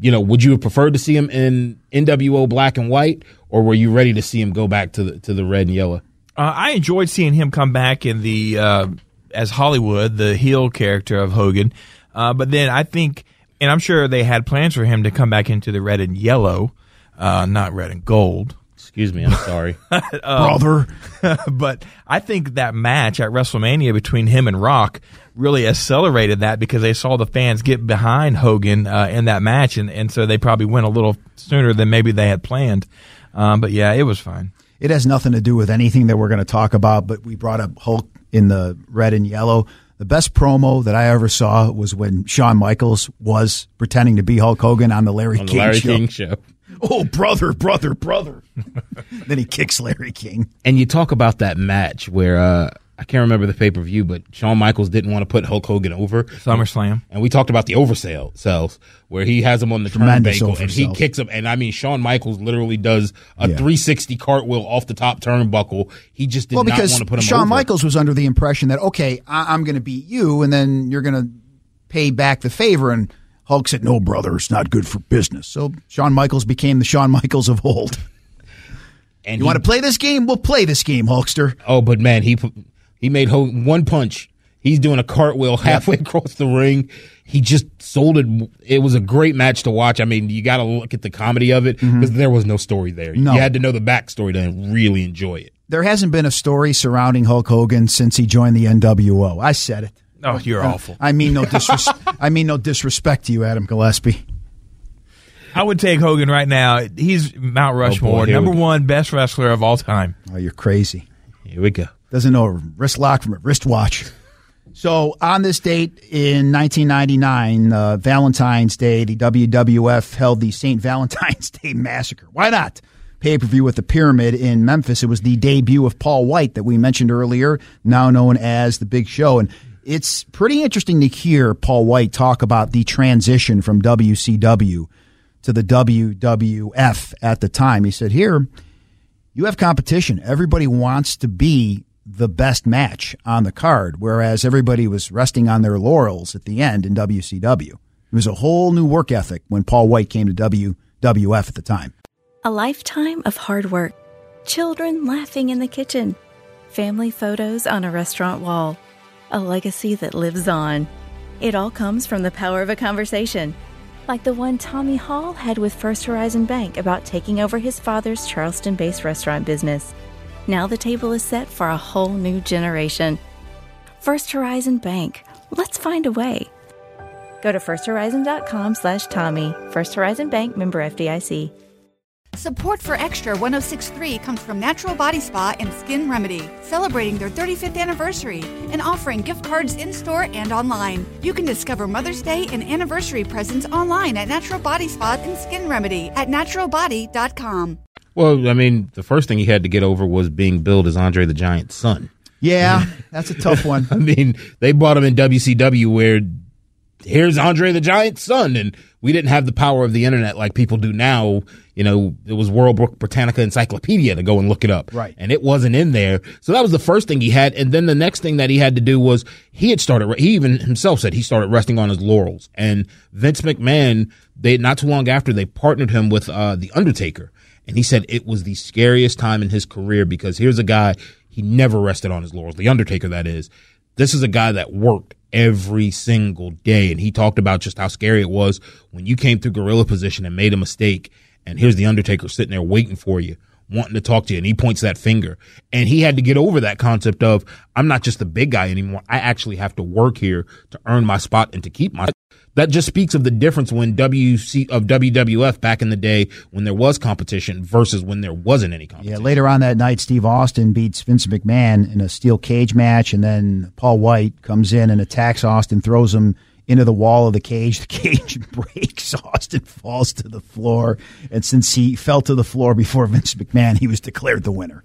You know, would you have preferred to see him in NWO black and white or were you ready to see him go back to the to the red and yellow? Uh, I enjoyed seeing him come back in the uh, as Hollywood, the heel character of Hogan. Uh, but then I think, and I'm sure they had plans for him to come back into the red and yellow, uh, not red and gold. Excuse me, I'm sorry, um, brother. but I think that match at WrestleMania between him and Rock really accelerated that because they saw the fans get behind Hogan uh, in that match, and, and so they probably went a little sooner than maybe they had planned. Um, but yeah, it was fine. It has nothing to do with anything that we're going to talk about, but we brought up Hulk in the red and yellow. The best promo that I ever saw was when Shawn Michaels was pretending to be Hulk Hogan on the Larry, on King, Larry show. King show. Oh, brother, brother, brother. then he kicks Larry King. And you talk about that match where uh, I can't remember the pay per view, but Shawn Michaels didn't want to put Hulk Hogan over SummerSlam, and we talked about the oversell cells where he has him on the turnbuckle and he kicks him, and I mean Shawn Michaels literally does a yeah. 360 cartwheel off the top turnbuckle. He just did well, not want to put him. Shawn over. Michaels was under the impression that okay, I- I'm going to beat you, and then you're going to pay back the favor, and Hulk said, "No, brother, it's not good for business." So Shawn Michaels became the Shawn Michaels of old. And you he, want to play this game? We'll play this game, Hulkster. Oh, but man, he he made one punch. He's doing a cartwheel halfway across the ring. He just sold it. It was a great match to watch. I mean, you got to look at the comedy of it because mm-hmm. there was no story there. No. You had to know the backstory to really enjoy it. There hasn't been a story surrounding Hulk Hogan since he joined the NWO. I said it. Oh, you're uh, awful. I mean no disres- I mean no disrespect to you, Adam Gillespie. I would take Hogan right now. He's Mount Rushmore, oh boy, number one best wrestler of all time. Oh, you're crazy. Here we go. Doesn't know wrist lock from a wristwatch. So on this date in 1999, uh, Valentine's Day, the WWF held the St. Valentine's Day Massacre. Why not? Pay per view with the Pyramid in Memphis. It was the debut of Paul White that we mentioned earlier, now known as the Big Show. And it's pretty interesting to hear Paul White talk about the transition from WCW to the WWF at the time. He said, Here, you have competition. Everybody wants to be the best match on the card, whereas everybody was resting on their laurels at the end in WCW. It was a whole new work ethic when Paul White came to WWF at the time. A lifetime of hard work, children laughing in the kitchen, family photos on a restaurant wall, a legacy that lives on. It all comes from the power of a conversation, like the one Tommy Hall had with First Horizon Bank about taking over his father's Charleston based restaurant business. Now the table is set for a whole new generation. First Horizon Bank. Let's find a way. Go to firsthorizon.com slash Tommy. First Horizon Bank member FDIC. Support for Extra 1063 comes from Natural Body Spa and Skin Remedy, celebrating their 35th anniversary and offering gift cards in store and online. You can discover Mother's Day and anniversary presents online at Natural Body Spa and Skin Remedy at naturalbody.com. Well, I mean, the first thing he had to get over was being billed as Andre the Giant's son. Yeah, that's a tough one. I mean, they brought him in WCW where here's Andre the Giant's son, and we didn't have the power of the internet like people do now. You know, it was World Book Britannica Encyclopedia to go and look it up. Right. And it wasn't in there. So that was the first thing he had. And then the next thing that he had to do was he had started, he even himself said he started resting on his laurels. And Vince McMahon, they, not too long after, they partnered him with, uh, The Undertaker. And he said it was the scariest time in his career because here's a guy, he never rested on his laurels. The Undertaker, that is. This is a guy that worked every single day. And he talked about just how scary it was when you came through gorilla position and made a mistake. And here's the Undertaker sitting there waiting for you, wanting to talk to you. And he points that finger. And he had to get over that concept of, I'm not just the big guy anymore. I actually have to work here to earn my spot and to keep my that just speaks of the difference when WC of WWF back in the day when there was competition versus when there wasn't any competition. Yeah, later on that night, Steve Austin beats Vince McMahon in a steel cage match, and then Paul White comes in and attacks Austin, throws him into the wall of the cage. The cage breaks. Austin falls to the floor, and since he fell to the floor before Vince McMahon, he was declared the winner.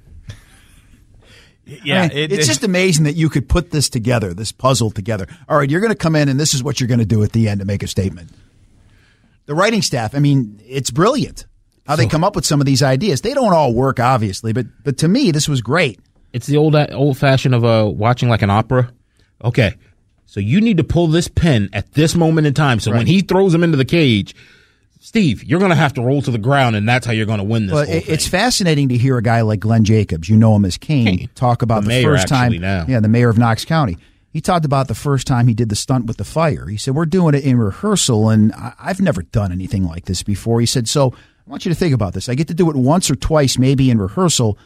Yeah, I mean, it- it's it- just amazing that you could put this together, this puzzle together. All right, you're going to come in, and this is what you're going to do at the end to make a statement. The writing staff, I mean, it's brilliant how they come up with some of these ideas. They don't all work, obviously, but but to me, this was great. It's the old old fashioned of uh, watching like an opera. Okay, so you need to pull this pin at this moment in time. So when he throws him into the cage, Steve, you're going to have to roll to the ground, and that's how you're going to win this. But whole it's fascinating to hear a guy like Glenn Jacobs, you know him as Kane, Kane. talk about The the, first time. now. Yeah, the mayor of Knox County. He talked about the first time he did the stunt with the fire. He said, "We're doing it in rehearsal, and I've never done anything like this before." He said, "So I want you to think about this. I get to do it once or twice, maybe in rehearsal."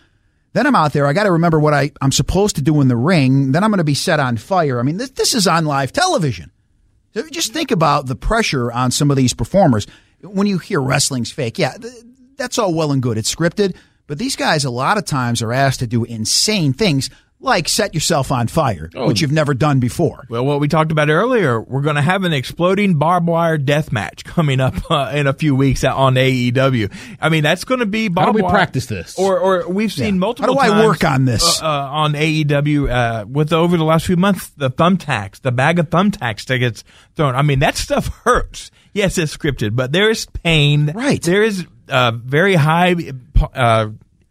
Then I'm out there. I got to remember what I, I'm supposed to do in the ring. Then I'm going to be set on fire. I mean, this, this is on live television. So just think about the pressure on some of these performers. When you hear wrestling's fake, yeah, th- that's all well and good. It's scripted, but these guys a lot of times are asked to do insane things like set yourself on fire, which you've never done before. Well, what we talked about earlier, we're going to have an exploding barbed wire death match coming up uh, in a few weeks on AEW. I mean, that's going to be barbed How do we wire- practice this? Or, or we've seen Yeah. multiple. How do I work on this? uh, uh, on AEW uh, with over the last few months? The thumbtacks, the bag of thumbtacks that gets thrown. I mean, that stuff hurts. Yes, it's scripted, but there is pain. Right. There is uh, very high uh,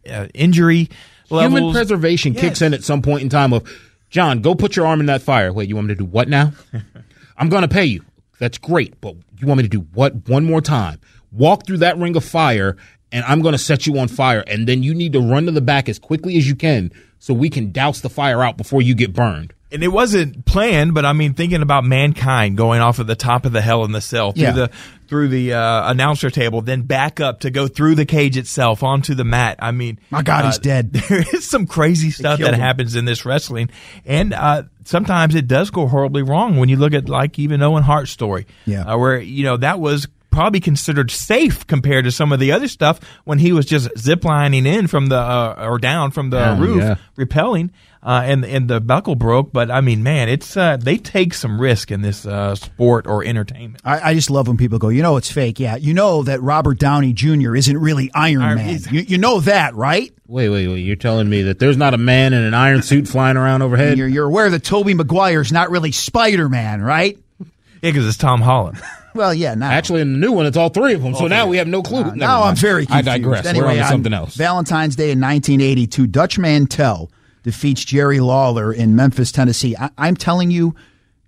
uh, injury levels. Human preservation Yes. kicks in at some point in time of, John, go put your arm in that fire. Wait, you want me to do what now? I'm going to pay you. That's great, but you want me to do what one more time? Walk through that ring of fire, and I'm going to set you on fire, and then you need to run to the back as quickly as you can so we can douse the fire out before you get burned. and it wasn't planned, but I mean, thinking about mankind going off of the top of the hell in the cell through Yeah. the through the uh, announcer table, then back up to go through the cage itself onto the mat. I mean, My God, he's dead. There is some crazy stuff that him. happens in this wrestling, and uh, sometimes it does go horribly wrong when you look at like even Owen Hart's story, Yeah. uh, where you know that was probably considered safe compared to some of the other stuff when he was just ziplining in from the uh, or down from the Yeah, roof yeah. repelling uh, and and the buckle broke but i mean man it's uh, they take some risk in this uh, sport or entertainment I, I just love when people go, you know, it's fake. Yeah, you know that Robert Downey Jr. isn't really Iron Iron- Man. You, you know that, right? Wait, wait, wait. You're telling me that there's not a man in an iron suit flying around overhead? You're, you're aware that Toby Maguire's not really Spider Man, right? yeah because it's tom holland Well, yeah, now. Actually, in the new one, it's all three of them. So now we have no clue. Never now I'm very confused. I digress. Anyway, We're on to something else. Valentine's Day in 1982, Dutch Mantell defeats Jerry Lawler in Memphis, Tennessee. I, I'm telling you,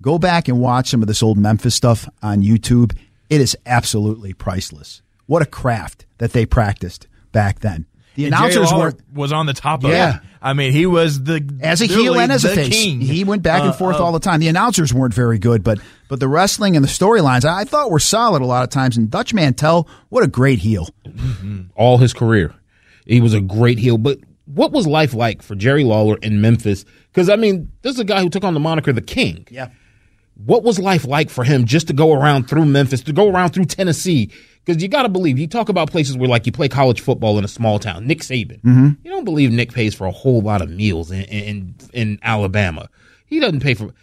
go back and watch some of this old Memphis stuff on YouTube. It is absolutely priceless. What a craft that they practiced back then. The And announcers Lawler were was on the top of Yeah. it i mean he was the as a heel and as a face. king. He went back and uh, forth all the time. The announcers weren't very good, but but the wrestling and the storylines I, I thought were solid a lot of times. And Dutch Mantell, what a great heel. all his career. He was a great heel. But what was life like for Jerry Lawler in Memphis? Because, I mean, this is a guy who took on the moniker the King. Yeah. What was life like for him just to go around through Memphis, to go around through Tennessee, Because you got to believe, you talk about places where like you play college football in a small town, Nick Saban. Mm-hmm. You don't believe Nick pays for a whole lot of meals in, in, in Alabama. He doesn't pay for.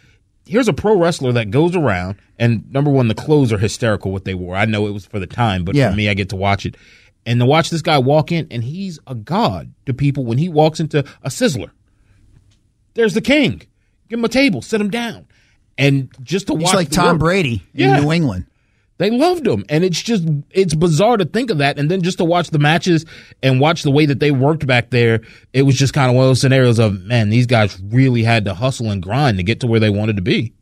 Here's a pro wrestler that goes around, and number one, the clothes are hysterical what they wore. I know it was for the time, but Yeah. for me, I get to watch it. And to watch this guy walk in, and he's a god to people when he walks into a sizzler. There's the king. Give him a table, sit him down. And just to He's watch like Tom work- Brady in Yeah. New England. They loved him. And it's just, it's bizarre to think of that. And then just to watch the matches and watch the way that they worked back there, it was just kind of one of those scenarios of, man, these guys really had to hustle and grind to get to where they wanted to be.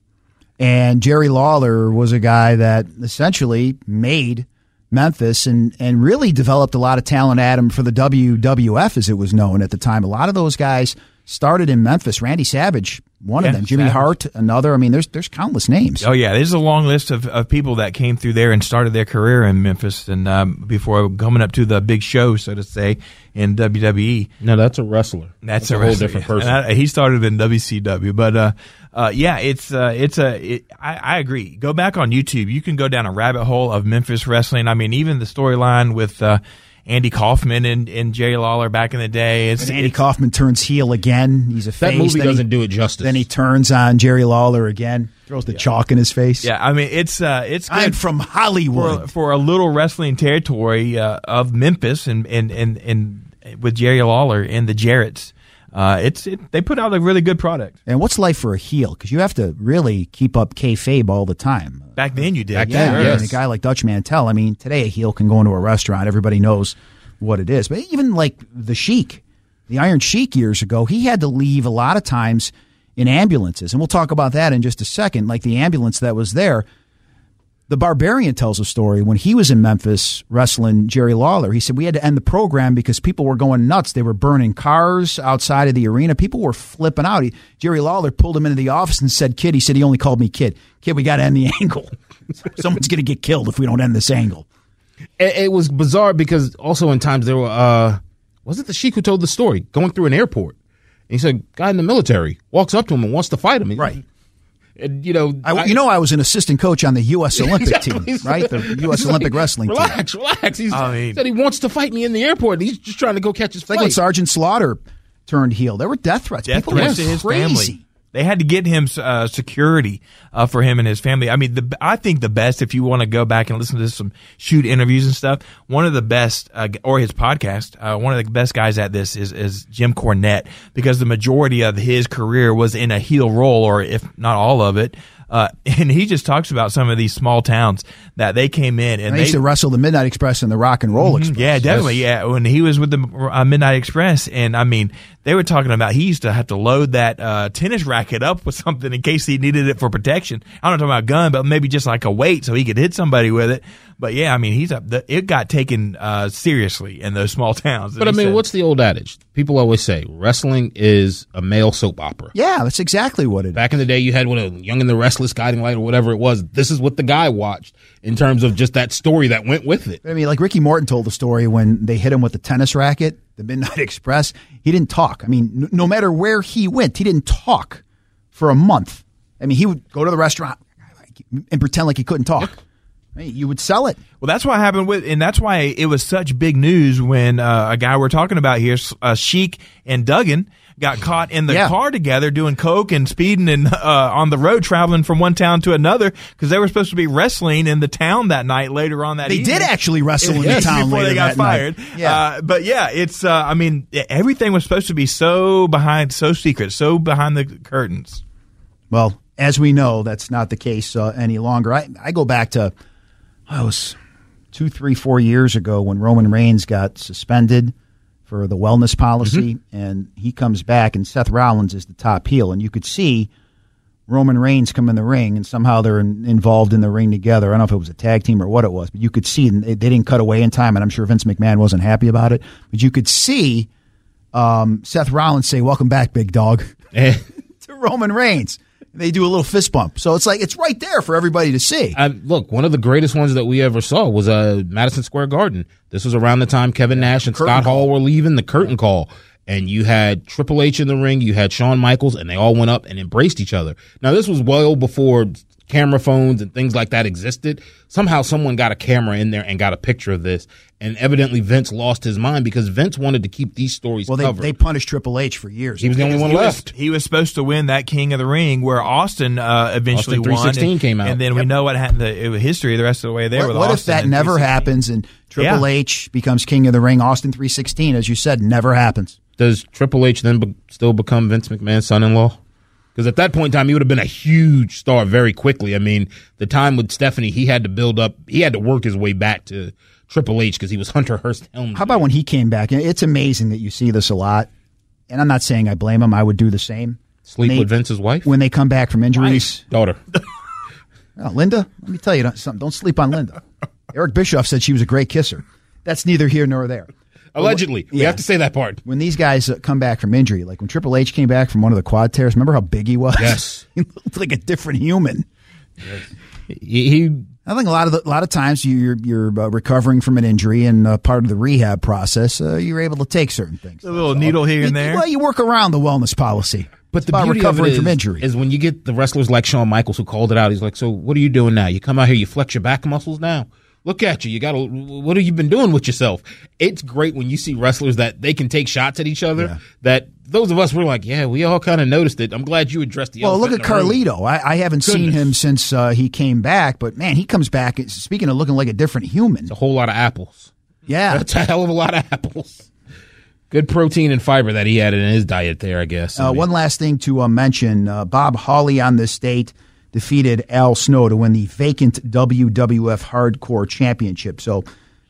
And Jerry Lawler was a guy that essentially made Memphis and, and really developed a lot of talent at him for the WWF as it was known at the time. A lot of those guys started in Memphis. Randy Savage, one Yeah, of them. Jimmy Savage. Hart, another. I mean, there's there's countless names. Oh yeah, there's a long list of, of people that came through there and started their career in Memphis, and um, before coming up to the big show, so to say, in WWE. No, that's a wrestler. That's, a, a, whole wrestler. different person. And I- he started in WCW, but uh, uh, yeah, it's uh, it's a. It, I, I agree. Go back on YouTube. You can go down a rabbit hole of Memphis wrestling. I mean, even the storyline with uh, Andy Kaufman and, and Jerry Lawler back in the day. It's, And Andy it's- Kaufman turns heel again. He's a that face. movie then he- doesn't do it justice. Then he turns on Jerry Lawler again, throws the chalk in his face. Yeah, I mean, it's uh, it's I'm good from for, Hollywood. for a little wrestling territory uh, of Memphis and and, and and with Jerry Lawler and the Jarretts. Uh, it's it, they put out a really good product. and what's life for a heel? Because you have to really keep up kayfabe all the time. Back then, you did. Back Yeah, then, yes. and a guy like Dutch Mantell. I mean, today a heel can go into a restaurant. Everybody knows what it is. But even like the Sheik, the Iron Sheik years ago, he had to leave a lot of times in ambulances. And we'll talk about that in just a second. Like the ambulance that was there. The Barbarian tells a story when he was in Memphis wrestling Jerry Lawler. He said we had to end the program because people were going nuts. They were burning cars outside of the arena. People were flipping out. He, Jerry Lawler pulled him into the office and said, "Kid," he said he only called me kid. Kid, we got to end the angle. Someone's going to get killed if we don't end this angle. it, it was bizarre because also in times there were uh was it the sheik who told the story going through an airport and he said guy in the military walks up to him and wants to fight him Right. And you know I, you know, I was an assistant coach on the U.S. Olympic Exactly. team, right? The U.S. Olympic like, wrestling team. relax relax he's I mean- said he wants to fight me in the airport he's just trying to go catch his It's like when flight Sergeant Slaughter turned heel. There were death threats. death People threats to his crazy. family. They had to get him uh, security uh, for him and his family. I mean, the, I think the best if you want to go back and listen to some shoot interviews and stuff. One of the best, uh, or his podcast, uh, one of the best guys at this is is Jim Cornette because the majority of his career was in a heel role, or if not all of it. Uh, and he just talks about some of these small towns that they came in and I they used to wrestle the Midnight Express and the Rock and Roll Express. yeah, definitely. Yeah, when he was with the uh, Midnight Express, and I mean, they were talking about he used to have to load that uh, tennis racket up with something in case he needed it for protection. I'm not talking about a gun, but maybe just like a weight so he could hit somebody with it. But yeah, I mean, he's up. The, it got taken uh, seriously in those small towns. but i mean said- what's the old adage people always say wrestling is a male soap opera Yeah, that's exactly what it is. Back in the day, you had what a Young and the Restless, Guiding Light, or whatever it was. This is what the guy watched in terms of just that story that went with it. I mean, like Ricky Morton told the story when they hit him with the tennis racket, the Midnight Express. He didn't talk. I mean, n- no matter where he went, he didn't talk for a month. I mean, he would go to the restaurant and pretend like he couldn't talk. You would sell it. Well, that's what happened with, and that's why it was such big news when uh, a guy we're talking about here, uh, Sheik and Duggan, got caught in the Yeah. car together doing coke and speeding and uh, on the road traveling from one town to another because they were supposed to be wrestling in the town that night later on that They evening. did actually wrestle in the Yes, town before later they got that night. fired. Yeah. Uh, but yeah, it's. Uh, I mean, everything was supposed to be so behind, so secret, so behind the curtains. Well, as we know, that's not the case uh, any longer. I, I go back to, I was two, three, four years ago when Roman Reigns got suspended for the wellness policy, and he comes back, and Seth Rollins is the top heel, and you could see Roman Reigns come in the ring, and somehow they're in, involved in the ring together. I don't know if it was a tag team or what it was, but you could see and they, they didn't cut away in time, and I'm sure Vince McMahon wasn't happy about it. But you could see um, Seth Rollins say, "Welcome back, big dog." Eh, to Roman Reigns. They do a little fist bump. So it's like it's right there for everybody to see. I, look, one of the greatest ones that we ever saw was uh, Madison Square Garden. This was around the time Kevin Nash and Curtain Scott call. Hall were leaving the curtain call. And you had Triple H in the ring, you had Shawn Michaels, and they all went up and embraced each other. Now, this was well before camera phones and things like that existed. Somehow someone got a camera in there and got a picture of this. And evidently Vince lost his mind because Vince wanted to keep these stories Well, they, covered. they punished Triple H for years. he was the only one he left. Was, he was supposed to win that King of the Ring, where Austin uh, eventually Austin won. 316 and, came out. and then we know what happened. The history the rest of the way there. What, with what if that never happens and Triple Yeah. H becomes King of the Ring? Austin 316, as you said, never happens. Does Triple H then be- still become Vince McMahon's son-in-law? Because at that point in time, he would have been a huge star very quickly. I mean, the time with Stephanie, he had to build up, he had to work his way back to Triple H because he was Hunter Hearst Helmsley. How about when he came back? It's amazing that you see this a lot. And I'm not saying I blame him. I would do the same. sleep they- with Vince's wife, When they come back from injuries. daughter? Oh, Linda, let me tell you something. Don't sleep on Linda. Eric Bischoff said she was a great kisser. That's neither here nor there. Allegedly, we Yeah. have to say that part. When these guys uh, come back from injury, like when Triple H came back from one of the quad tears, remember how big he was? Yes. he looked like a different human. He, he I think a lot of the, a lot of times you're you're uh, recovering from an injury and uh, part of the rehab process, uh, you're able to take certain things. A little needle here and You- there. Well, you work around the wellness policy. But It's the about beauty recovering of it from is, injury. is when you get the wrestlers like Shawn Michaels who called it out. He's like, "So what are you doing now? You come out here, you flex your back muscles now. Look at you. You got to. What have you been doing with yourself? It's great when you see wrestlers that they can take shots at each other. Yeah. That those of us were like, yeah, we all kind of noticed it. I'm glad you addressed the. well, look at elephant in the room. Carlito. I, I haven't seen him since uh, he came back, but man, he comes back. Speaking of looking like a different human, A whole lot of apples. yeah. That's a hell of a lot of apples. Good protein and fiber that he added in his diet there, I guess. I Uh, mean, one last thing to uh, mention: uh, Bob Holly on this state defeated Al Snow to win the vacant WWF Hardcore Championship. So,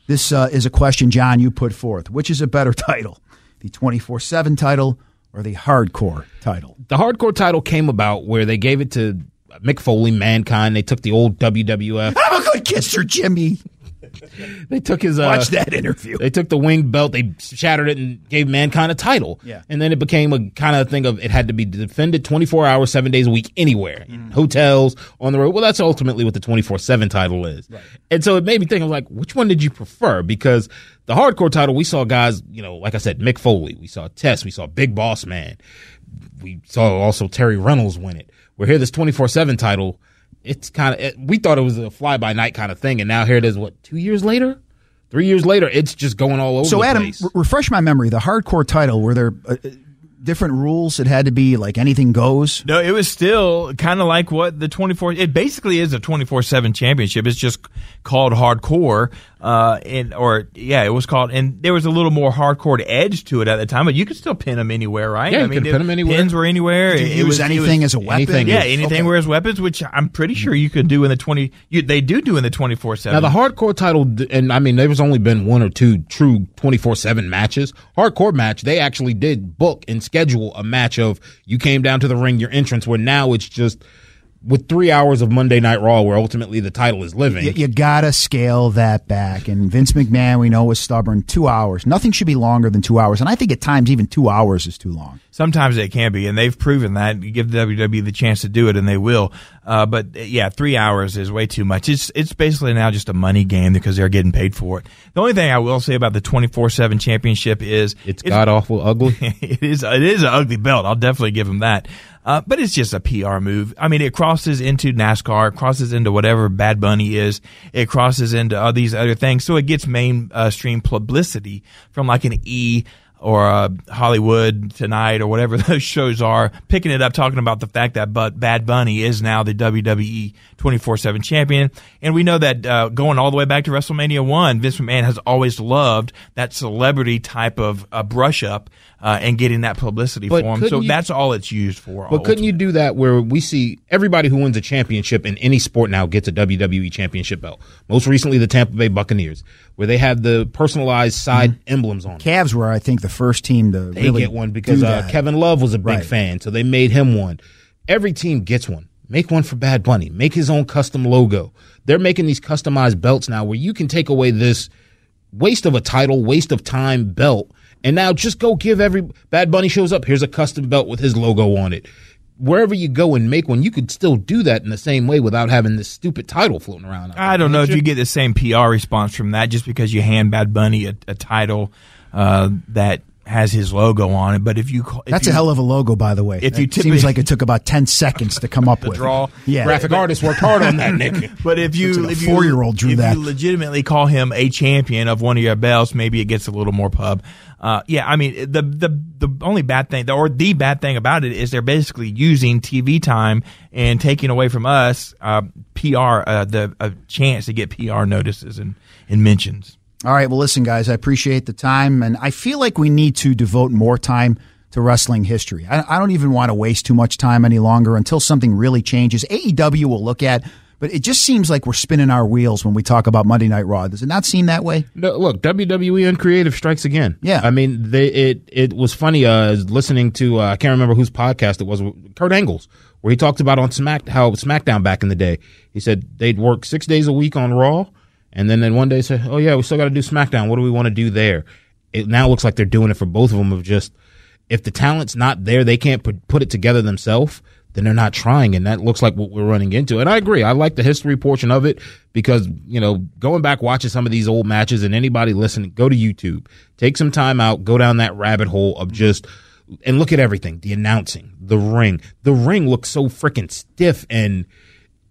this uh, is a question, John, you put forth: which is a better title, the twenty four seven title or the Hardcore title? the hardcore title came about where they gave it to Mick Foley, Mankind. They took the old WWF. I'm a good kisser, Jimmy. They took his uh, Watch that interview. They took the winged belt, they shattered it, and gave mankind a title. Yeah. and then it became a kind of thing of it had to be defended twenty four hours, seven days a week, anywhere, Mm. hotels, on the road. Well, that's ultimately what the twenty four seven title is. And so it made me think. I was like, which one did you prefer? Because the hardcore title, we saw guys, you know, like I said, Mick Foley, we saw Tess, we saw Big Boss Man, we saw also Terri Runnels win it. We're here, this twenty four seven title. It's kind of we thought it was a fly by night kind of thing, and now here it is. What two years later? Three years later, it's just going all over. So, the Adam, re- refresh my memory. The Hardcore title were there uh, uh, different rules? It had to be like anything goes. No, it was still kind of like what the 24 it basically is a 24/7 championship. It's just called hardcore uh and or yeah, it was called and there was a little more hardcore edge to it at the time, but you could still pin them anywhere, right? Yeah, you could pin 'em anywhere. Pins were anywhere. Did It- you it use was- it anything was- as a weapon? anything. Yeah, is- anything okay. were as weapons, which I'm pretty sure you could do in the 20 you, they do do in the 24/7. Now the hardcore title, and I mean, there's only been one or two true 24/7 matches. Hardcore match, they actually did book and schedule a match of you came down to the ring, your entrance. Where now it's just with three hours of Monday Night Raw, where ultimately the title is living. You, you gotta scale that back. And Vince McMahon, we know, was stubborn. Two hours. Nothing should be longer than two hours. And I think at times even two hours is too long. Sometimes it can be, and they've proven that. You give WWE the chance to do it, and they will. Uh, but uh, yeah, three hours is way too much. It's it's basically now just a money game because they're getting paid for it. The only thing I will say about the twenty four seven championship is it's god awful ugly. it is it is an ugly belt. I'll definitely give him that. Uh, but it's just a PR move. I mean, it crosses into NASCAR, it crosses into whatever Bad Bunny is, it crosses into all these other things. So it gets mainstream publicity from like an E or uh, Hollywood Tonight or whatever those shows are, picking it up, talking about the fact that but Bad Bunny is now the WWE 24/7 champion, and we know that uh, going all the way back to WrestleMania one, Vince McMahon has always loved that celebrity type of uh, brush up uh, and getting that publicity But for him. couldn't So you- that's all it's used for. But couldn't you do that where we see everybody who wins a championship in any sport now gets a WWE championship belt? Most recently, the Tampa Bay Buccaneers, where they have the personalized side emblems on. it. Cavs were, I think, the first team to They really get one because do uh, that. Kevin Love was a big Right. fan, so they made him one. Every team gets one. Make one for Bad Bunny. Make his own custom logo. They're making these customized belts now where you can take away this waste of a title, waste of time belt, and now just go give every Bad Bunny shows up. Here's a custom belt with his logo on it. Wherever you go and make one, you could still do that in the same way without having this stupid title floating around. I don't know if you get the same PR response from that just because you hand Bad Bunny a, a title uh, that has his logo on it. But if you call, if That's you, a hell of a logo, by the way. If you it typically- seems like it took about ten seconds to come up with draw. Yeah, Graphic artist worked hard on that, Nick. But if you, Looks like a if four-year-old drew if that. you legitimately call him a champion of one of your belts, maybe it gets a little more pub. Uh, yeah, I mean the the the only bad thing, or the bad thing about it is they're basically using TV time and taking away from us uh, PR, uh, the a chance to get PR notices and, and mentions. All right. Well, listen, guys, I appreciate the time, and I feel like we need to devote more time to wrestling history. I, I don't even want to waste too much time any longer until something really changes. AEW will look at, but it just seems like we're spinning our wheels when we talk about Monday Night Raw. Does it not seem that way? No, look, WWE Uncreative strikes again. Yeah. I mean, they, it it was funny. Uh, listening to uh, I can't remember whose podcast it was, Kurt Angle's, where he talked about on Smack how SmackDown back in the day. He said they'd work six days a week on Raw, and then then one day said, "Oh yeah, we still got to do SmackDown. What do we want to do there?" It now looks like they're doing it for both of them. Of just if the talent's not there, they can't put put it together themselves. Then they're not trying, and that looks like what we're running into. And I agree. I like the history portion of it because you know going back watching some of these old matches, and anybody listening, go to YouTube, take some time out, go down that rabbit hole of just and look at everything the announcing, the ring. The ring looks so freaking stiff, and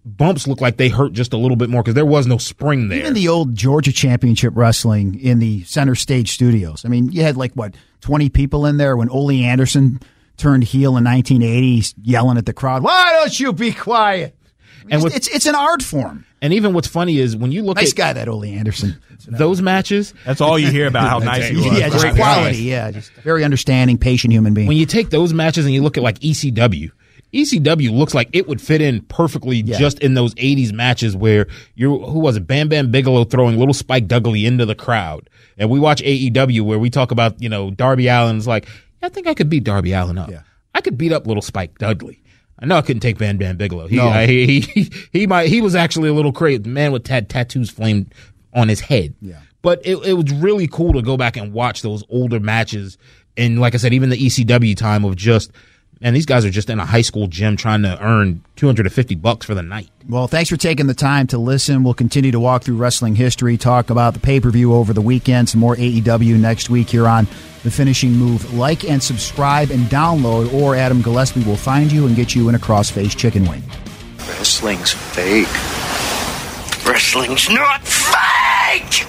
bumps look like they hurt just a little bit more because there was no spring there. Even the old Georgia Championship Wrestling in the Center Stage Studios. I mean, you had like what twenty people in there when Ole Anderson turned heel in 1980, yelling at the crowd, "Why don't you be quiet?" And And with- it's it's an art form. and even what's funny is when you look Nice at guy, that Ole Anderson. those matches, That's all you hear about how nice he was. yeah, just Great quality. guy. Yeah, just very understanding, patient human being. when you take those matches and you look at like ECW, ECW looks like it would fit in perfectly just in those 80s matches where you're, who was it? Bam Bam Bigelow throwing little Spike Dudley into the crowd. And we watch AEW where we talk about, you know, Darby Allin's like, I think I could beat Darby Allin up. Yeah. I could beat up little Spike Dudley. I know I couldn't take Van Bam Bigelow. He, No. he, he, he, might, he was actually a little crazy. The man with tat- tattoos flamed on his head. Yeah. But it, it was really cool to go back and watch those older matches. And like I said, even the ECW time of just, and these guys are just in a high school gym trying to earn 250 bucks for the night. Well, thanks for taking the time to listen. We'll continue to walk through wrestling history, talk about the pay per view over the weekend, some more AEW next week here on The Finishing Move. Like and subscribe and download, or Adam Gillespie will find you and get you in a crossface chicken wing. Wrestling's fake. Wrestling's not fake!